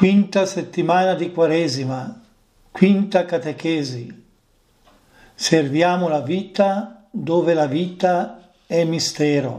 Quinta settimana di Quaresima, quinta catechesi. Serviamo la vita dove la vita è mistero.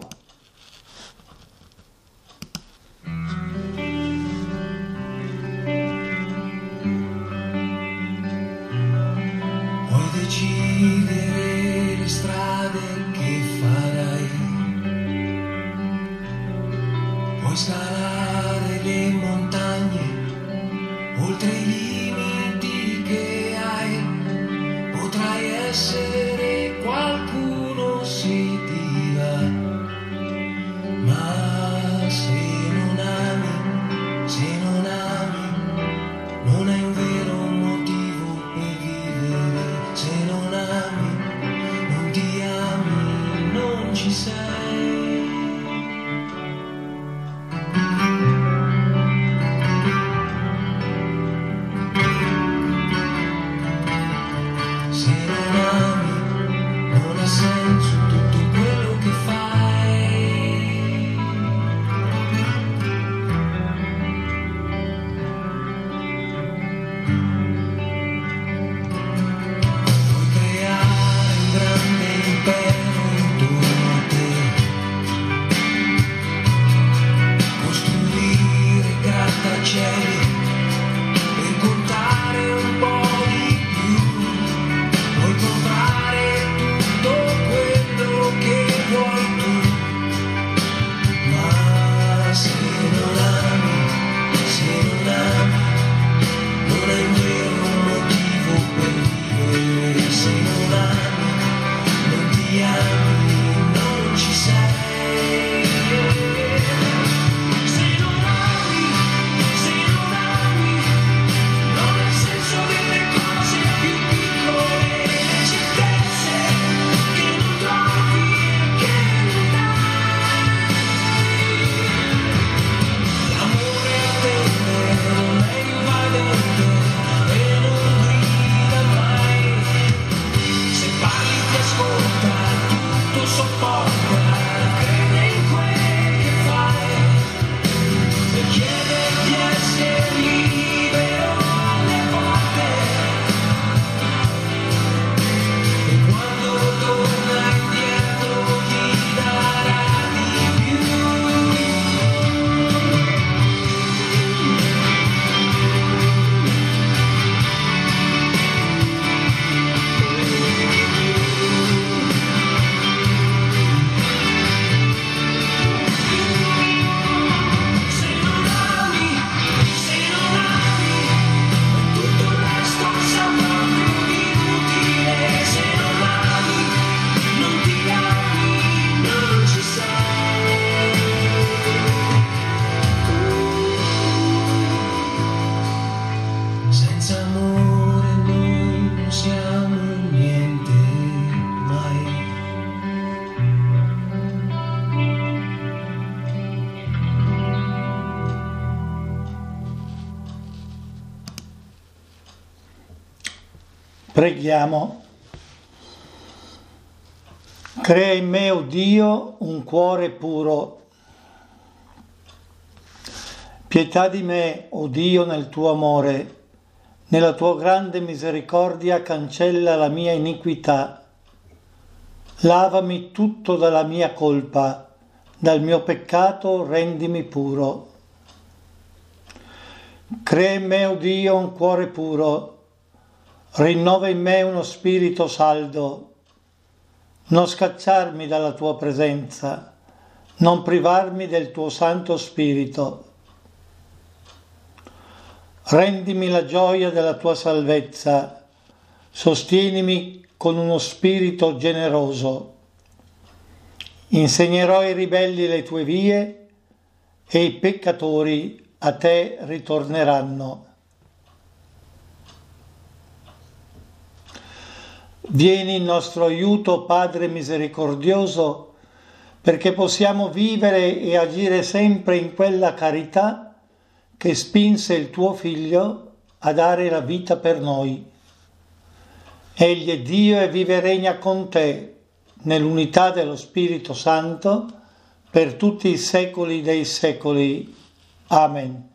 Preghiamo. Crea in me, o Dio, un cuore puro. Pietà di me, o Dio, nel tuo amore. Nella tua grande misericordia cancella la mia iniquità. Lavami tutto dalla mia colpa, dal mio peccato rendimi puro. Crea in me, o Dio, un cuore puro. Rinnova in me uno spirito saldo. Non scacciarmi dalla tua presenza, non privarmi del tuo Santo Spirito. Rendimi la gioia della tua salvezza, sostienimi con uno spirito generoso. Insegnerò ai ribelli le tue vie e i peccatori a te ritorneranno. Vieni in nostro aiuto, Padre misericordioso, perché possiamo vivere e agire sempre in quella carità che spinse il tuo Figlio a dare la vita per noi. Egli è Dio e vive e regna con te nell'unità dello Spirito Santo per tutti i secoli dei secoli. Amen.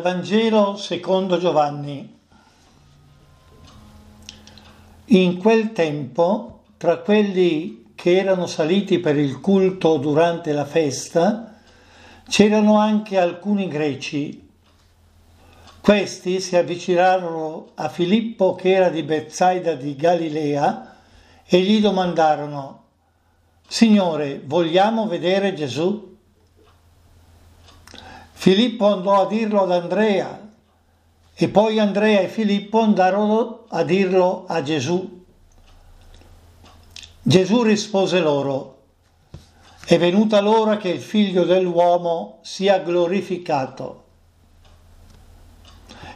Dal Vangelo secondo Giovanni. In quel tempo, tra quelli che erano saliti per il culto durante la festa, c'erano anche alcuni greci. Questi si avvicinarono a Filippo che era di Bezzaida di Galilea e gli domandarono, Signore, vogliamo vedere Gesù? Filippo andò a dirlo ad Andrea e poi Andrea e Filippo andarono a dirlo a Gesù. Gesù rispose loro, è venuta l'ora che il figlio dell'uomo sia glorificato.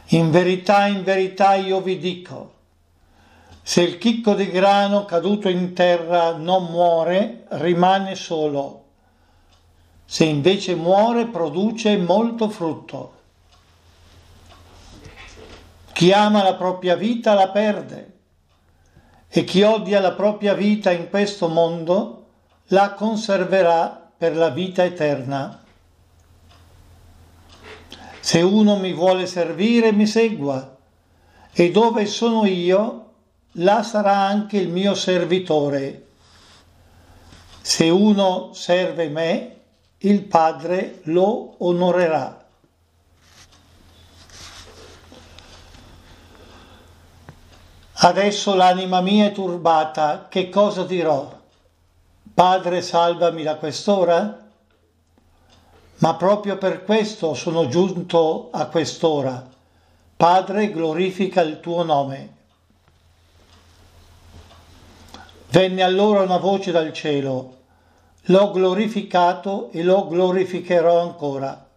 In verità, in verità io vi dico, se il chicco di grano caduto in terra non muore, rimane solo se invece muore produce molto frutto. Chi ama la propria vita la perde e chi odia la propria vita in questo mondo la conserverà per la vita eterna. Se uno mi vuole servire, mi segua, e dove sono io, là sarà anche il mio servitore. Se uno serve me, il Padre lo onorerà. Adesso l'anima mia è turbata, che cosa dirò? Padre, salvami da quest'ora? Ma proprio per questo sono giunto a quest'ora. Padre, glorifica il tuo nome. Venne allora una voce dal cielo l'ho glorificato e lo glorificherò ancora.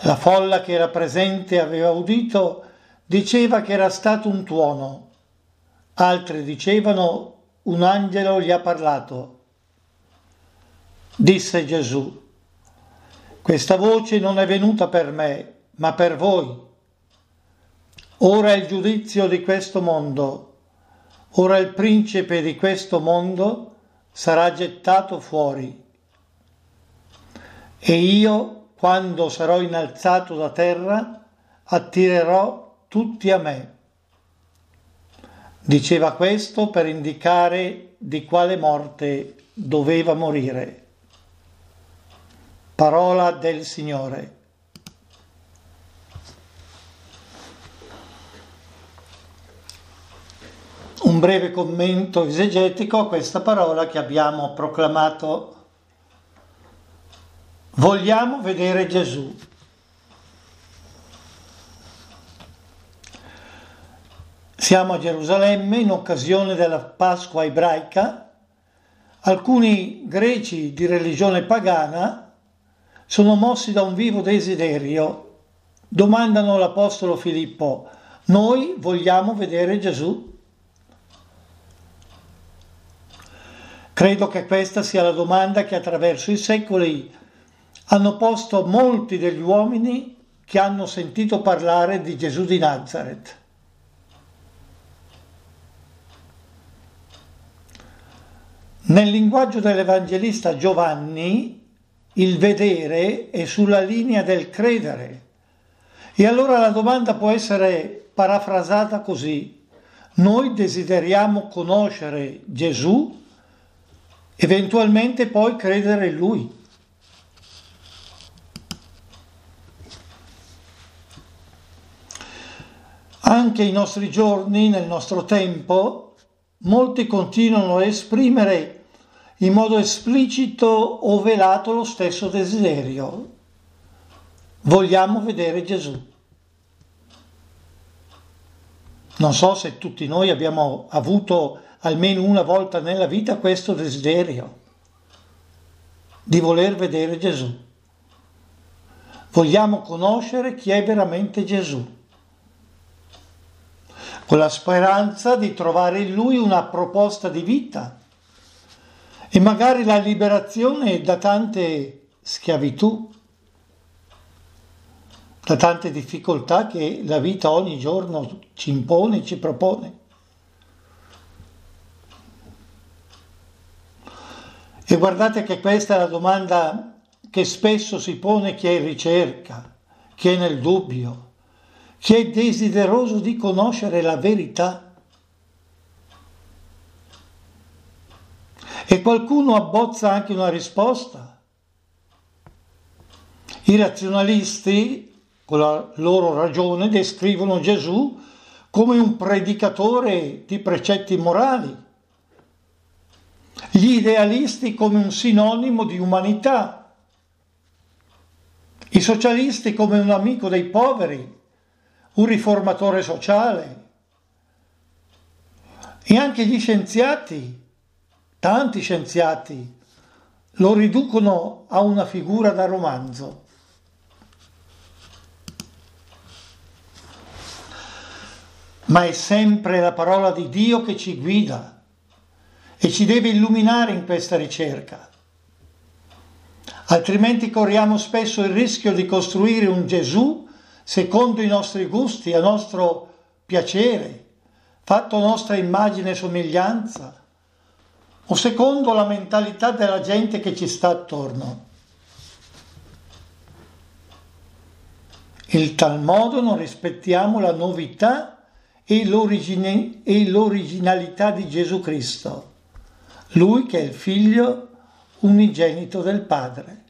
La folla che era presente aveva udito diceva che era stato un tuono, altri dicevano un angelo gli ha parlato. Disse Gesù, questa voce non è venuta per me, ma per voi. Ora è il giudizio di questo mondo, ora il principe di questo mondo sarà gettato fuori. E io, quando sarò innalzato da terra, attirerò tutti a me. Diceva questo per indicare di quale morte doveva morire. Parola del Signore. Un breve commento esegetico a questa parola che abbiamo proclamato. Vogliamo vedere Gesù. Siamo a Gerusalemme in occasione della Pasqua ebraica. Alcuni greci di religione pagana sono mossi da un vivo desiderio. Domandano all'Apostolo Filippo, Noi vogliamo vedere Gesù? Credo che questa sia la domanda che attraverso i secoli hanno posto molti degli uomini che hanno sentito parlare di Gesù di Nazareth. Nel linguaggio dell'Evangelista Giovanni il vedere è sulla linea del credere. E allora la domanda può essere parafrasata così. Noi desideriamo conoscere Gesù, eventualmente poi credere in Lui. Anche i nostri giorni, nel nostro tempo, molti continuano a esprimere in modo esplicito o velato lo stesso desiderio. Vogliamo vedere Gesù. Non so se tutti noi abbiamo avuto almeno una volta nella vita questo desiderio di voler vedere Gesù. Vogliamo conoscere chi è veramente Gesù, con la speranza di trovare in Lui una proposta di vita e magari la liberazione da tante schiavitù, da tante difficoltà che la vita ogni giorno ci impone, ci propone. E guardate che questa è la domanda che spesso si pone chi è in ricerca, chi è nel dubbio, chi è desideroso di conoscere la verità. E qualcuno abbozza anche una risposta. I razionalisti, con la loro ragione, descrivono Gesù come un predicatore di precetti morali, gli idealisti come un sinonimo di umanità, i socialisti come un amico dei poveri, un riformatore sociale. E anche gli scienziati Tanti scienziati lo riducono a una figura da romanzo. Ma è sempre la parola di Dio che ci guida e ci deve illuminare in questa ricerca. Altrimenti corriamo spesso il rischio di costruire un Gesù secondo i nostri gusti, a nostro piacere, fatto nostra immagine e somiglianza o secondo la mentalità della gente che ci sta attorno. In tal modo non rispettiamo la novità e, l'origine, e l'originalità di Gesù Cristo, Lui che è il figlio unigenito del Padre.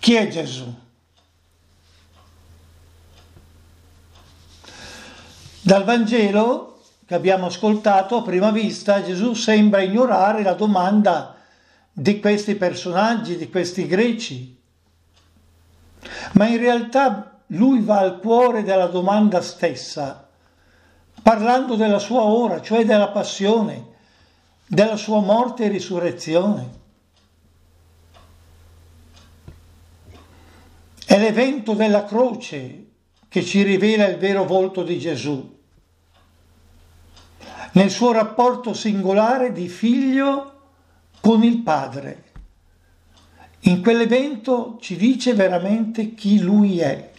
Chi è Gesù? Dal Vangelo che abbiamo ascoltato a prima vista Gesù sembra ignorare la domanda di questi personaggi, di questi greci, ma in realtà lui va al cuore della domanda stessa, parlando della sua ora, cioè della passione, della sua morte e risurrezione. È l'evento della croce che ci rivela il vero volto di Gesù, nel suo rapporto singolare di figlio con il padre. In quell'evento ci dice veramente chi lui è.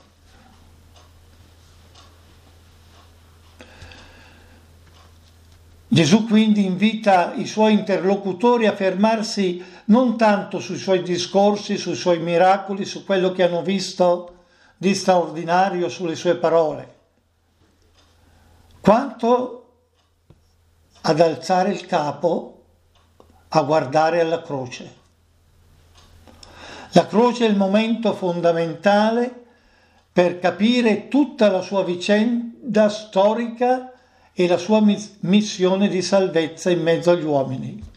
Gesù quindi invita i suoi interlocutori a fermarsi non tanto sui suoi discorsi, sui suoi miracoli, su quello che hanno visto di straordinario sulle sue parole, quanto ad alzare il capo a guardare alla croce. La croce è il momento fondamentale per capire tutta la sua vicenda storica e la sua missione di salvezza in mezzo agli uomini.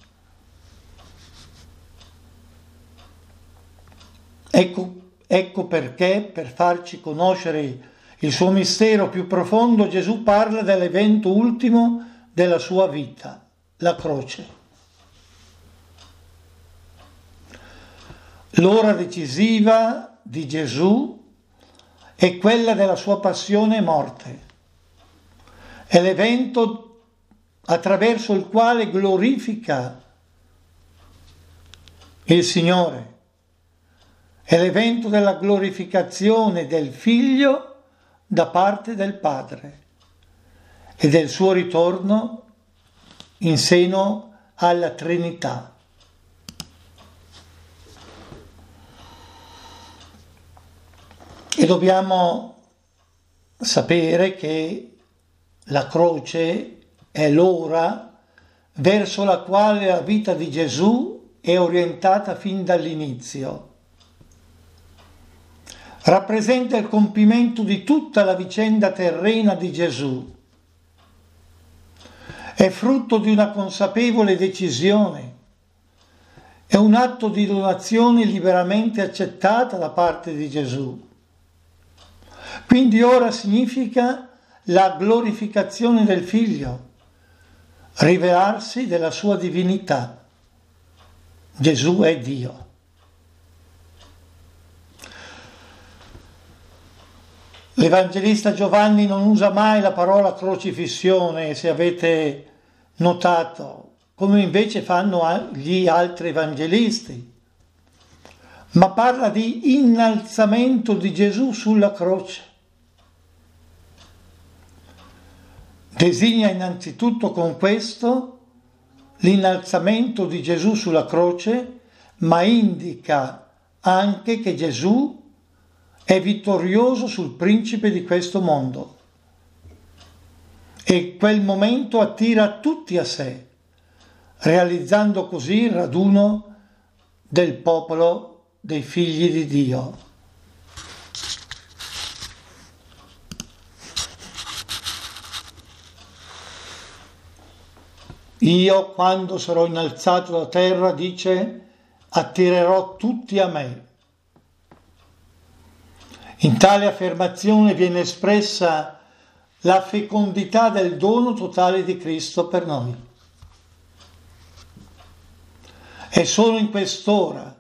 Ecco Ecco perché, per farci conoscere il suo mistero più profondo, Gesù parla dell'evento ultimo della sua vita, la croce. L'ora decisiva di Gesù è quella della sua passione e morte. È l'evento attraverso il quale glorifica il Signore. È l'evento della glorificazione del Figlio da parte del Padre e del suo ritorno in seno alla Trinità. E dobbiamo sapere che la croce è l'ora verso la quale la vita di Gesù è orientata fin dall'inizio. Rappresenta il compimento di tutta la vicenda terrena di Gesù. È frutto di una consapevole decisione. È un atto di donazione liberamente accettata da parte di Gesù. Quindi ora significa la glorificazione del Figlio, rivelarsi della sua divinità. Gesù è Dio. L'Evangelista Giovanni non usa mai la parola crocifissione, se avete notato, come invece fanno gli altri evangelisti, ma parla di innalzamento di Gesù sulla croce. Designa innanzitutto con questo l'innalzamento di Gesù sulla croce, ma indica anche che Gesù è vittorioso sul principe di questo mondo. E quel momento attira tutti a sé, realizzando così il raduno del popolo dei figli di Dio. Io, quando sarò innalzato da terra, dice, attirerò tutti a me. In tale affermazione viene espressa la fecondità del dono totale di Cristo per noi. E solo in quest'ora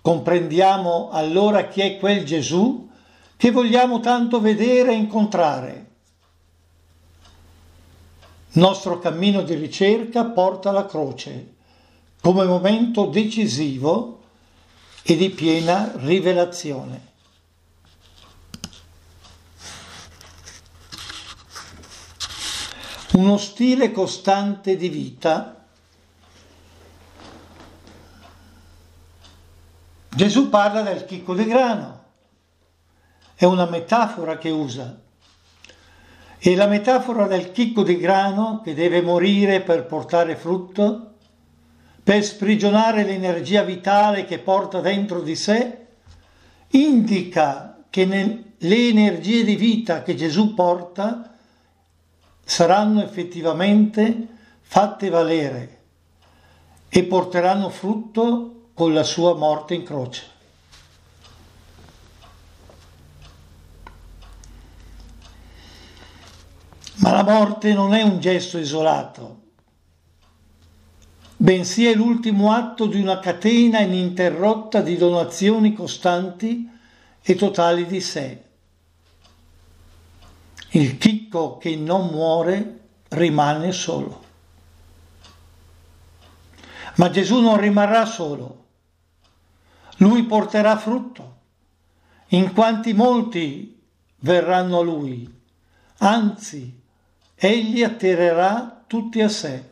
comprendiamo allora chi è quel Gesù che vogliamo tanto vedere e incontrare. Nostro cammino di ricerca porta alla croce come momento decisivo e di piena rivelazione. Uno stile costante di vita. Gesù parla del chicco di grano, è una metafora che usa e la metafora del chicco di grano che deve morire per portare frutto, per sprigionare l'energia vitale che porta dentro di sé, indica che le energie di vita che Gesù porta saranno effettivamente fatte valere e porteranno frutto con la sua morte in croce. Ma la morte non è un gesto isolato, bensì è l'ultimo atto di una catena ininterrotta di donazioni costanti e totali di sé. Il chicco che non muore rimane solo. Ma Gesù non rimarrà solo, lui porterà frutto, in quanti molti verranno a lui, anzi egli attirerà tutti a sé.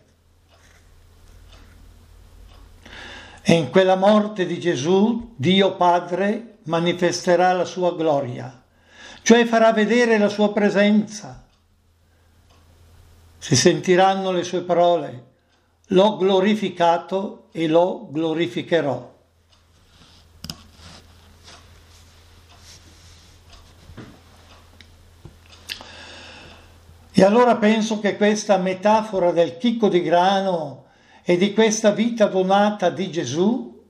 E in quella morte di Gesù Dio Padre manifesterà la sua gloria, cioè farà vedere la sua presenza. Si sentiranno le sue parole, l'ho glorificato e lo glorificherò. E allora penso che questa metafora del chicco di grano e di questa vita donata di Gesù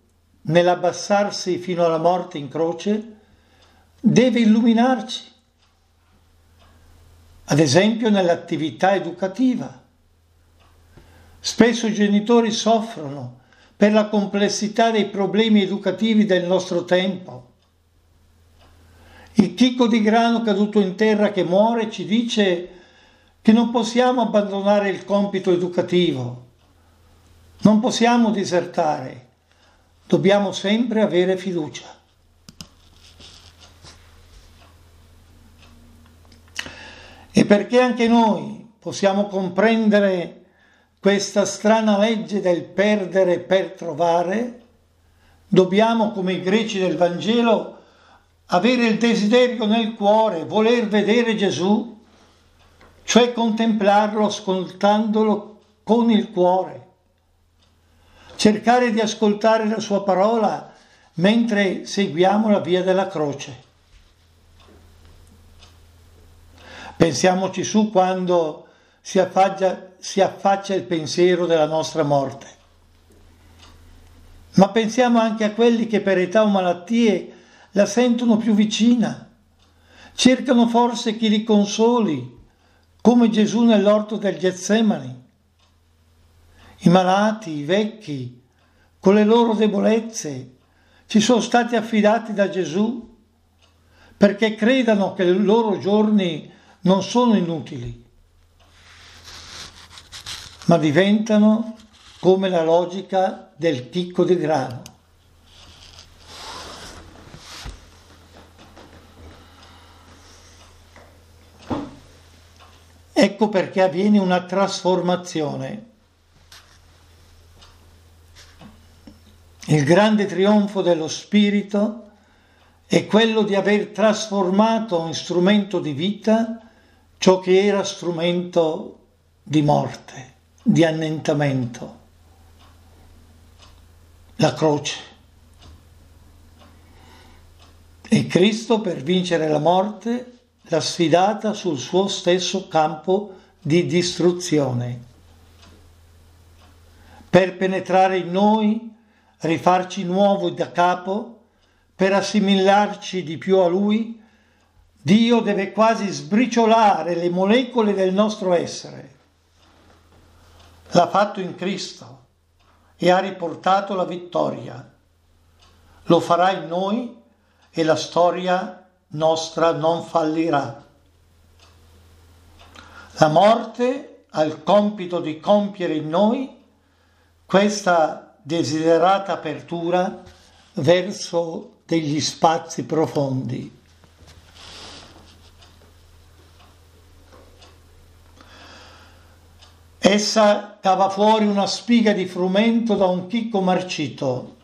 nell'abbassarsi fino alla morte in croce deve illuminarci, ad esempio nell'attività educativa. Spesso i genitori soffrono per la complessità dei problemi educativi del nostro tempo Il chicco di grano caduto in terra che muore ci dice che non possiamo abbandonare il compito educativo, non possiamo disertare, dobbiamo sempre avere fiducia. E perché anche noi possiamo comprendere questa strana legge del perdere per trovare, dobbiamo, come i greci del Vangelo, avere il desiderio nel cuore, voler vedere Gesù, cioè contemplarlo ascoltandolo con il cuore, cercare di ascoltare la sua parola mentre seguiamo la via della croce. Pensiamoci su quando si affaccia, si affaccia il pensiero della nostra morte. Ma pensiamo anche a quelli che per età o malattie la sentono più vicina, cercano forse chi li consoli, come Gesù nell'orto del Getsemani. I malati, i vecchi, con le loro debolezze, ci sono stati affidati da Gesù perché credano che i loro giorni non sono inutili, ma diventano come la logica del chicco di grano. Ecco perché avviene una trasformazione. Il grande trionfo dello Spirito è quello di aver trasformato in strumento di vita ciò che era strumento di morte, di annientamento, la croce. E Cristo per vincere la morte l'ha sfidata sul suo stesso campo di distruzione. Per penetrare in noi, rifarci nuovo da capo, per assimilarci di più a Lui, Dio deve quasi sbriciolare le molecole del nostro essere. L'ha fatto in Cristo e ha riportato la vittoria. Lo farà in noi e la storia nostra non fallirà. La morte ha il compito di compiere in noi questa desiderata apertura verso degli spazi profondi. Essa cava fuori una spiga di frumento da un chicco marcito.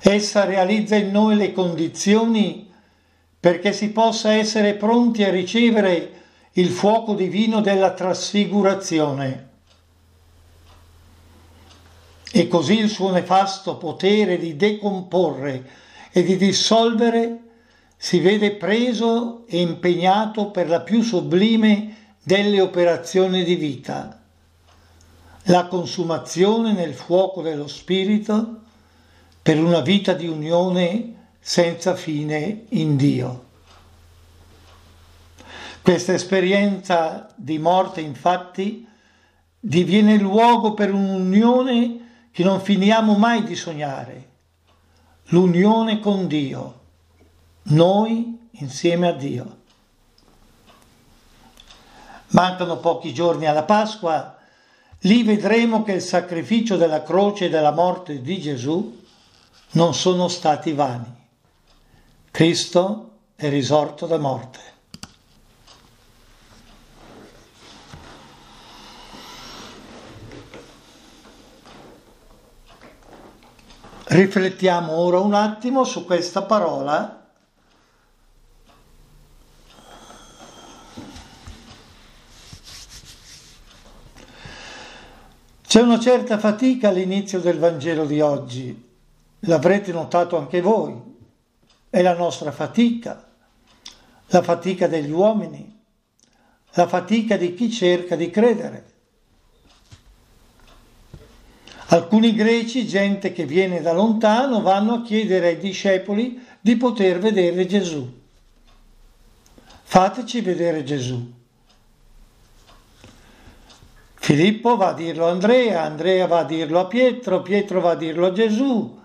Essa realizza in noi le condizioni perché si possa essere pronti a ricevere il fuoco divino della trasfigurazione. E così il suo nefasto potere di decomporre e di dissolvere si vede preso e impegnato per la più sublime delle operazioni di vita, la consumazione nel fuoco dello Spirito per una vita di unione senza fine in Dio. Questa esperienza di morte infatti diviene luogo per un'unione che non finiamo mai di sognare, l'unione con Dio, noi insieme a Dio. Mancano pochi giorni alla Pasqua, lì vedremo che il sacrificio della croce e della morte di Gesù non sono stati vani. Cristo è risorto da morte. Riflettiamo ora un attimo su questa parola. C'è una certa fatica all'inizio del Vangelo di oggi, l'avrete notato anche voi, è la nostra fatica, la fatica degli uomini, la fatica di chi cerca di credere. Alcuni greci, gente che viene da lontano, vanno a chiedere ai discepoli di poter vedere Gesù. Fateci vedere Gesù. Filippo va a dirlo a Andrea, Andrea va a dirlo a Pietro, Pietro va a dirlo a Gesù.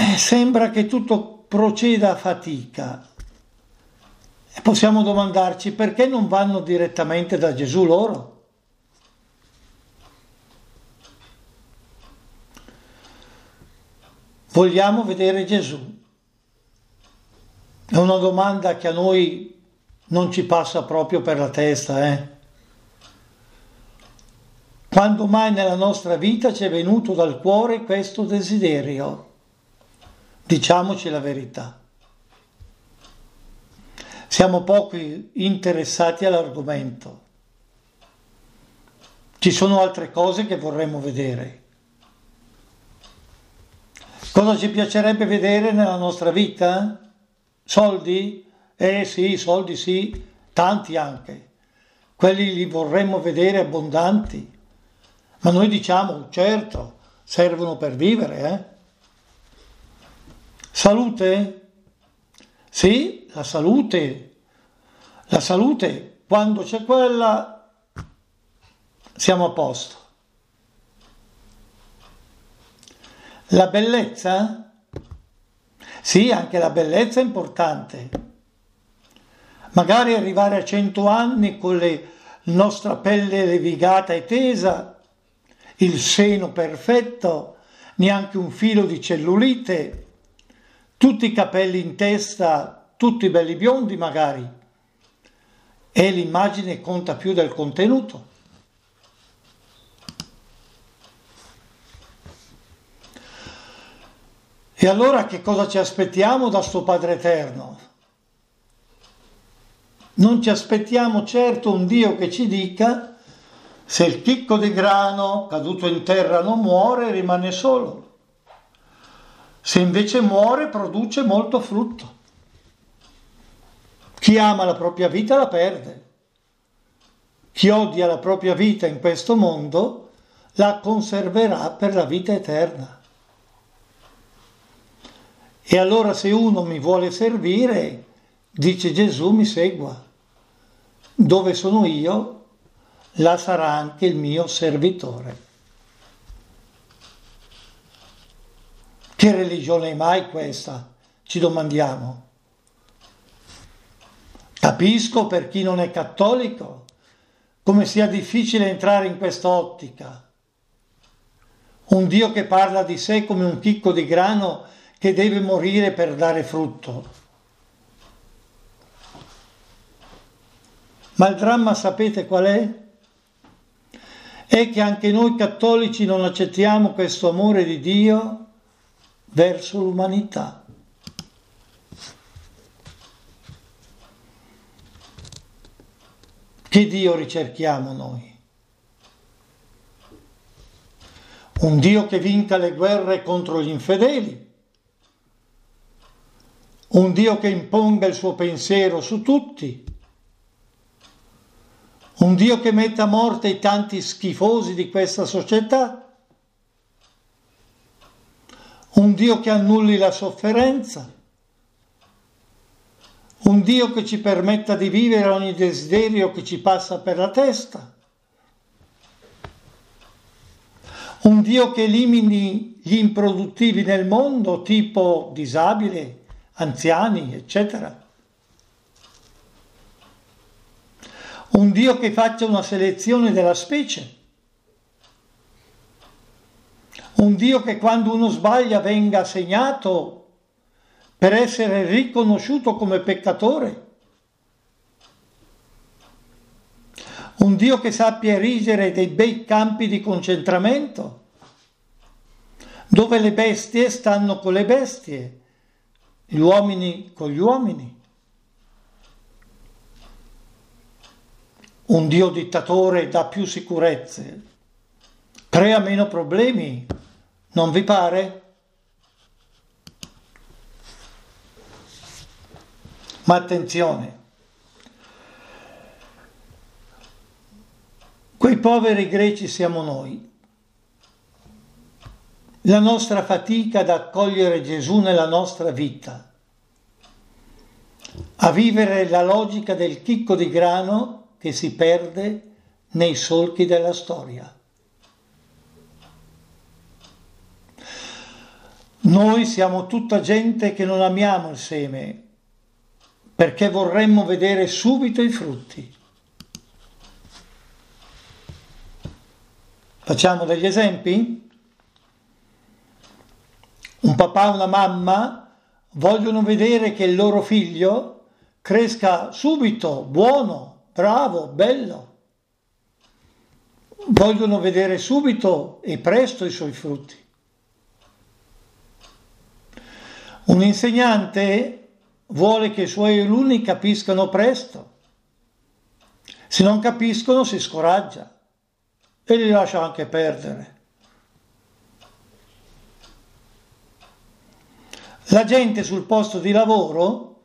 Eh, sembra che tutto proceda a fatica, e possiamo domandarci perché non vanno direttamente da Gesù loro? Vogliamo vedere Gesù? È una domanda che a noi non ci passa proprio per la testa, eh? Quando mai nella nostra vita ci è venuto dal cuore questo desiderio? Diciamoci la verità. Siamo poco interessati all'argomento. Ci sono altre cose che vorremmo vedere. Cosa ci piacerebbe vedere nella nostra vita? Soldi? Eh sì, soldi sì, tanti anche. Quelli li vorremmo vedere abbondanti. Ma noi diciamo, certo, servono per vivere, eh? Salute? Sì, la salute. La salute, quando c'è quella, siamo a posto. La bellezza? Sì, anche la bellezza è importante. Magari arrivare a 100 anni con la nostra pelle levigata e tesa, il seno perfetto, neanche un filo di cellulite, tutti i capelli in testa, tutti belli biondi magari. E l'immagine conta più del contenuto. E allora che cosa ci aspettiamo da sto Padre Eterno? Non ci aspettiamo certo un Dio che ci dica se il chicco di grano caduto in terra non muore, rimane solo. Se invece muore, produce molto frutto. Chi ama la propria vita la perde. Chi odia la propria vita in questo mondo la conserverà per la vita eterna. E allora se uno mi vuole servire, dice Gesù, mi segua. Dove sono io, là sarà anche il mio servitore. Che religione è mai questa? Ci domandiamo. Capisco per chi non è cattolico come sia difficile entrare in questa ottica. Un Dio che parla di sé come un chicco di grano che deve morire per dare frutto. Ma il dramma sapete qual è? È che anche noi cattolici non accettiamo questo amore di Dio verso l'umanità. Che Dio ricerchiamo noi? Un Dio che vinca le guerre contro gli infedeli, un Dio che imponga il suo pensiero su tutti, un Dio che metta a morte i tanti schifosi di questa società, un Dio che annulli la sofferenza, un Dio che ci permetta di vivere ogni desiderio che ci passa per la testa, un Dio che elimini gli improduttivi nel mondo, tipo disabili, anziani, eccetera. Un Dio che faccia una selezione della specie. Un Dio che quando uno sbaglia venga segnato per essere riconosciuto come peccatore. Un Dio che sappia erigere dei bei campi di concentramento, dove le bestie stanno con le bestie, gli uomini con gli uomini. Un Dio dittatore dà più sicurezze, crea meno problemi, non vi pare? Ma attenzione, quei poveri greci siamo noi. La nostra fatica ad accogliere Gesù nella nostra vita, a vivere la logica del chicco di grano che si perde nei solchi della storia. Noi siamo tutta gente che non amiamo il seme perché vorremmo vedere subito i frutti. Facciamo degli esempi? Un papà e una mamma vogliono vedere che il loro figlio cresca subito, buono, bravo, bello. Vogliono vedere subito e presto i suoi frutti. Un insegnante vuole che i suoi alunni capiscano presto. Se non capiscono si scoraggia e li lascia anche perdere. La gente sul posto di lavoro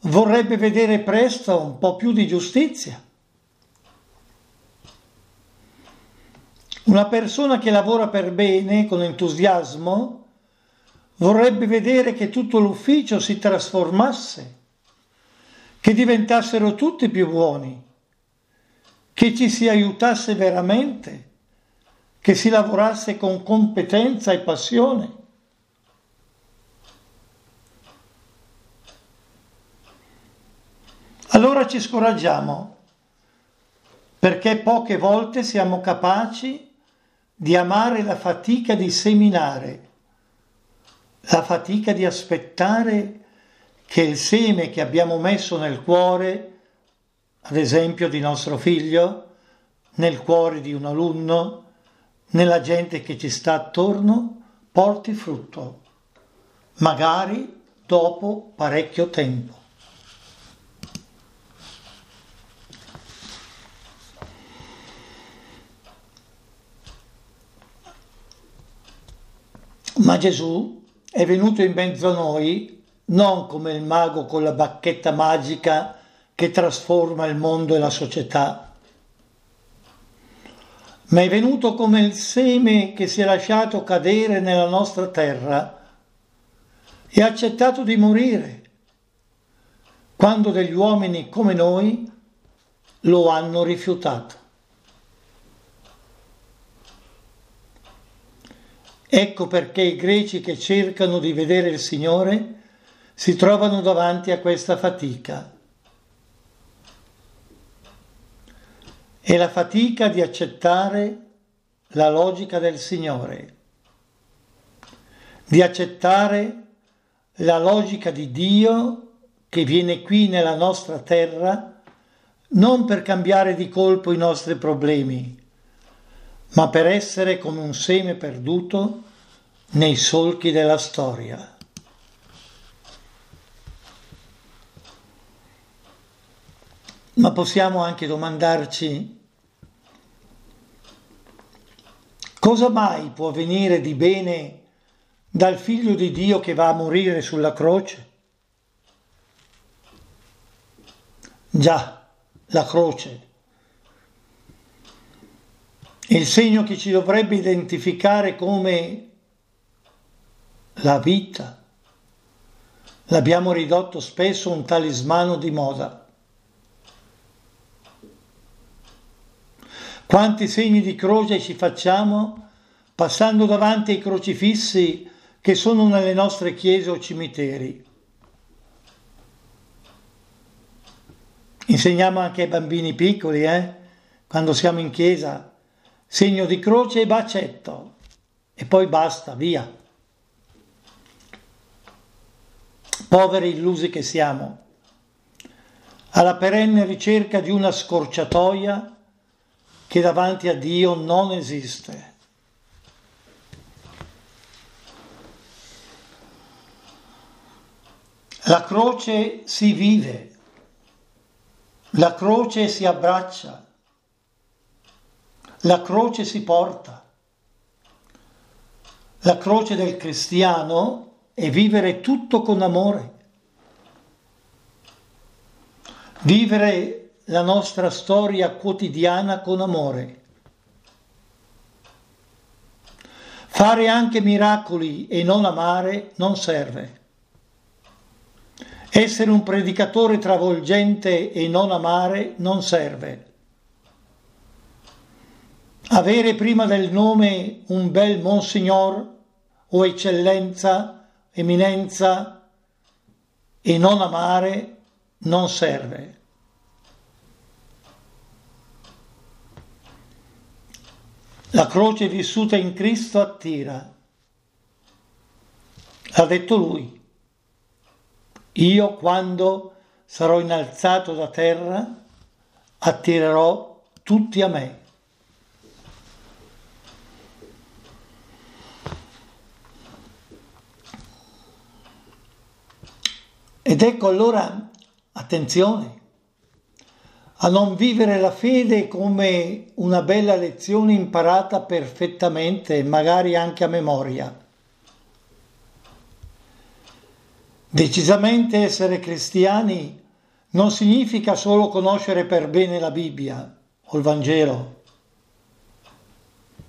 vorrebbe vedere presto un po' più di giustizia. Una persona che lavora per bene, con entusiasmo, vorrebbe vedere che tutto l'ufficio si trasformasse, che diventassero tutti più buoni, che ci si aiutasse veramente, che si lavorasse con competenza e passione. Allora ci scoraggiamo perché poche volte siamo capaci di amare la fatica di seminare la fatica di aspettare che il seme che abbiamo messo nel cuore, ad esempio di nostro figlio, nel cuore di un alunno, nella gente che ci sta attorno, porti frutto, magari dopo parecchio tempo. Ma Gesù è venuto in mezzo a noi non come il mago con la bacchetta magica che trasforma il mondo e la società, ma è venuto come il seme che si è lasciato cadere nella nostra terra e ha accettato di morire quando degli uomini come noi lo hanno rifiutato. Ecco perché i greci che cercano di vedere il Signore si trovano davanti a questa fatica. È la fatica di accettare la logica del Signore, di accettare la logica di Dio che viene qui nella nostra terra non per cambiare di colpo i nostri problemi, ma per essere come un seme perduto nei solchi della storia. Ma possiamo anche domandarci cosa mai può venire di bene dal figlio di Dio che va a morire sulla croce? Già, la croce il segno che ci dovrebbe identificare come la vita. L'abbiamo ridotto spesso un talismano di moda. Quanti segni di croce ci facciamo passando davanti ai crocifissi che sono nelle nostre chiese o cimiteri. Insegniamo anche ai bambini piccoli, eh? quando siamo in chiesa, segno di croce e bacetto e poi basta, via. Poveri illusi che siamo, alla perenne ricerca di una scorciatoia che davanti a Dio non esiste. La croce si vive, la croce si abbraccia, la croce si porta. La croce del cristiano è vivere tutto con amore. Vivere la nostra storia quotidiana con amore. Fare anche miracoli e non amare non serve. Essere un predicatore travolgente e non amare non serve. Avere prima del nome un bel Monsignor, o eccellenza, eminenza e non amare non serve. La croce vissuta in Cristo attira. Ha detto lui. Io quando sarò innalzato da terra attirerò tutti a me. Ed ecco allora, attenzione, a non vivere la fede come una bella lezione imparata perfettamente, magari anche a memoria. Decisamente essere cristiani non significa solo conoscere per bene la Bibbia o il Vangelo,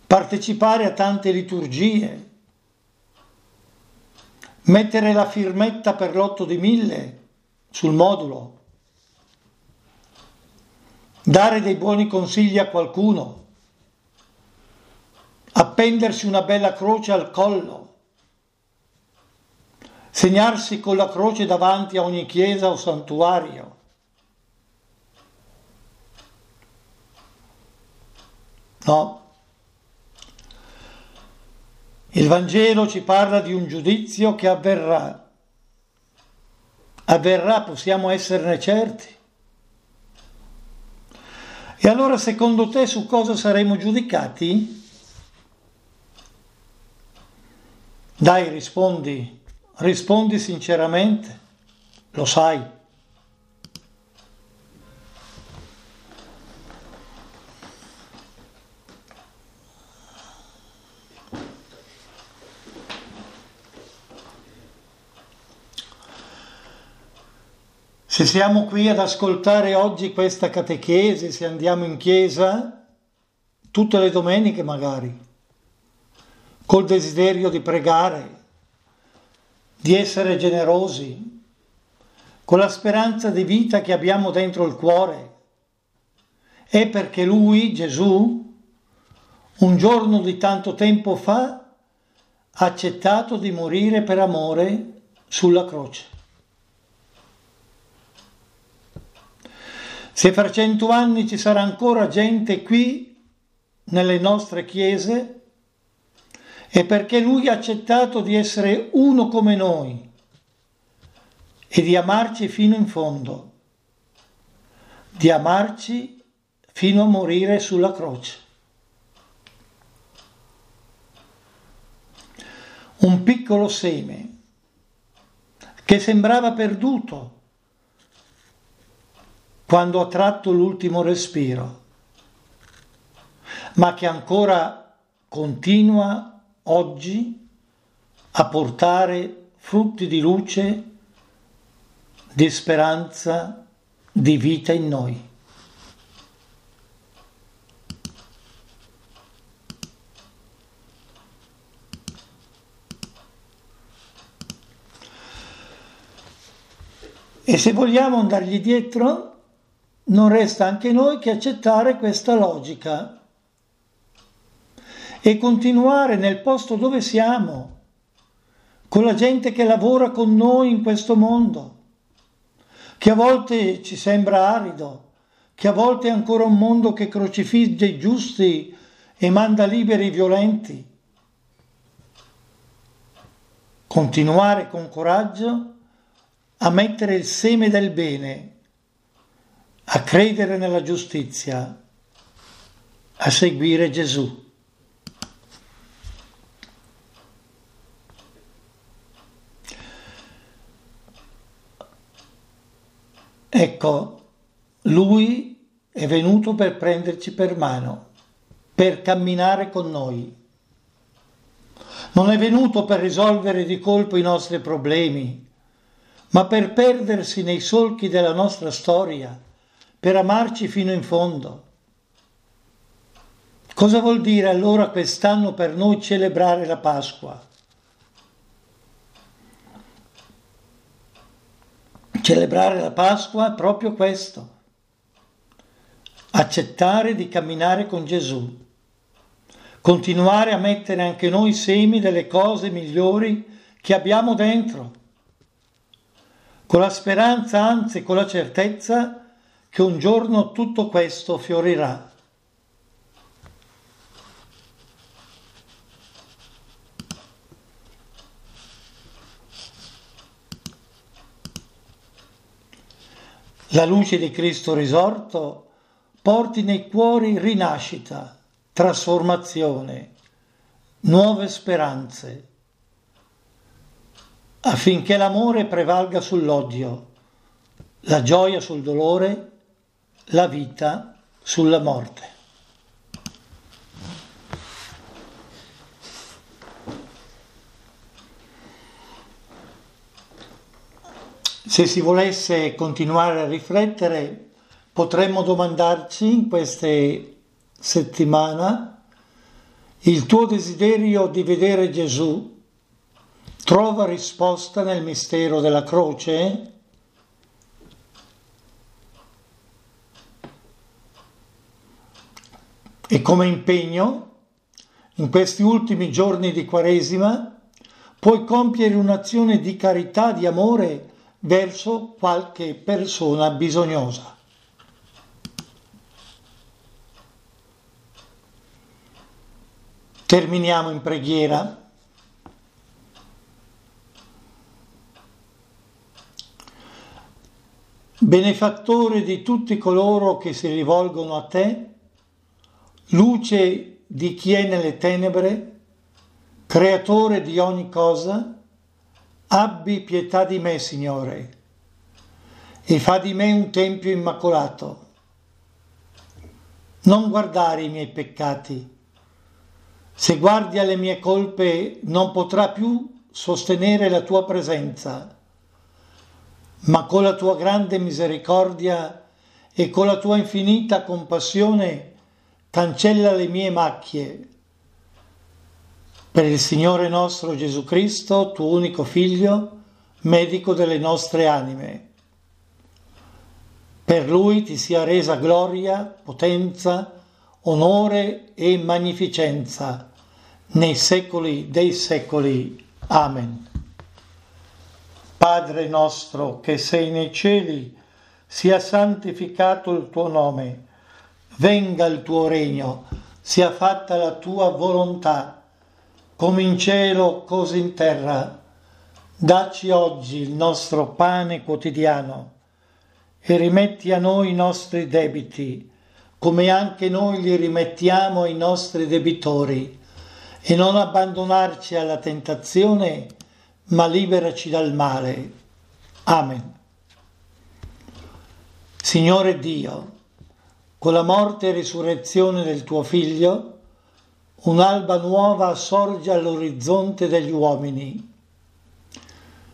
partecipare a tante liturgie, mettere la firmetta per l'otto di mille sul modulo, dare dei buoni consigli a qualcuno, appendersi una bella croce al collo, segnarsi con la croce davanti a ogni chiesa o santuario. No. Il Vangelo ci parla di un giudizio che avverrà. Avverrà, possiamo esserne certi. E allora secondo te su cosa saremo giudicati? Dai, rispondi, rispondi sinceramente, lo sai. Se siamo qui ad ascoltare oggi questa catechesi, se andiamo in chiesa, tutte le domeniche magari, col desiderio di pregare, di essere generosi, con la speranza di vita che abbiamo dentro il cuore, è perché Lui, Gesù, un giorno di tanto tempo fa, ha accettato di morire per amore sulla croce. Se fra cento anni ci sarà ancora gente qui nelle nostre chiese, è perché lui ha accettato di essere uno come noi e di amarci fino in fondo, di amarci fino a morire sulla croce. Un piccolo seme che sembrava perduto quando ha tratto l'ultimo respiro, ma che ancora continua oggi a portare frutti di luce, di speranza, di vita in noi. E se vogliamo andargli dietro, non resta anche noi che accettare questa logica e continuare nel posto dove siamo, con la gente che lavora con noi in questo mondo, che a volte ci sembra arido, che a volte è ancora un mondo che crocifigge i giusti e manda liberi i violenti. Continuare con coraggio a mettere il seme del bene a credere nella giustizia, a seguire Gesù. Ecco, lui è venuto per prenderci per mano, per camminare con noi. Non è venuto per risolvere di colpo i nostri problemi, ma per perdersi nei solchi della nostra storia per amarci fino in fondo. Cosa vuol dire allora quest'anno per noi celebrare la Pasqua? Celebrare la Pasqua è proprio questo, accettare di camminare con Gesù, continuare a mettere anche noi semi delle cose migliori che abbiamo dentro, con la speranza, anzi con la certezza che un giorno tutto questo fiorirà. La luce di Cristo risorto porti nei cuori rinascita, trasformazione, nuove speranze, affinché l'amore prevalga sull'odio, la gioia sul dolore, la vita sulla morte. Se si volesse continuare a riflettere, potremmo domandarci in queste settimane il tuo desiderio di vedere Gesù trova risposta nel mistero della croce? E come impegno, in questi ultimi giorni di Quaresima, puoi compiere un'azione di carità, di amore verso qualche persona bisognosa. Terminiamo in preghiera. Benefattore di tutti coloro che si rivolgono a te, luce di chi è nelle tenebre, creatore di ogni cosa, abbi pietà di me, Signore, e fa di me un tempio immacolato. Non guardare i miei peccati. Se guardi alle mie colpe non potrà più sostenere la tua presenza, ma con la tua grande misericordia e con la tua infinita compassione cancella le mie macchie. Per il Signore nostro Gesù Cristo, tuo unico Figlio, medico delle nostre anime. Per Lui ti sia resa gloria, potenza, onore e magnificenza nei secoli dei secoli. Amen. Padre nostro che sei nei cieli, sia santificato il tuo nome, venga il tuo regno, sia fatta la tua volontà, come in cielo così in terra. Dacci oggi il nostro pane quotidiano e rimetti a noi i nostri debiti, come anche noi li rimettiamo ai nostri debitori, e non abbandonarci alla tentazione, ma liberaci dal male. Amen. Signore Dio, con la morte e risurrezione del tuo Figlio, un'alba nuova sorge all'orizzonte degli uomini.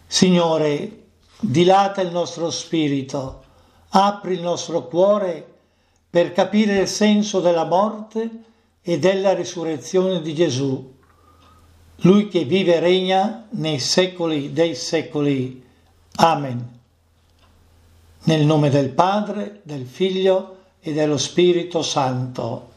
Signore, dilata il nostro spirito, apri il nostro cuore per capire il senso della morte e della risurrezione di Gesù, Lui che vive e regna nei secoli dei secoli. Amen. Nel nome del Padre, del Figlio e dello Spirito Santo.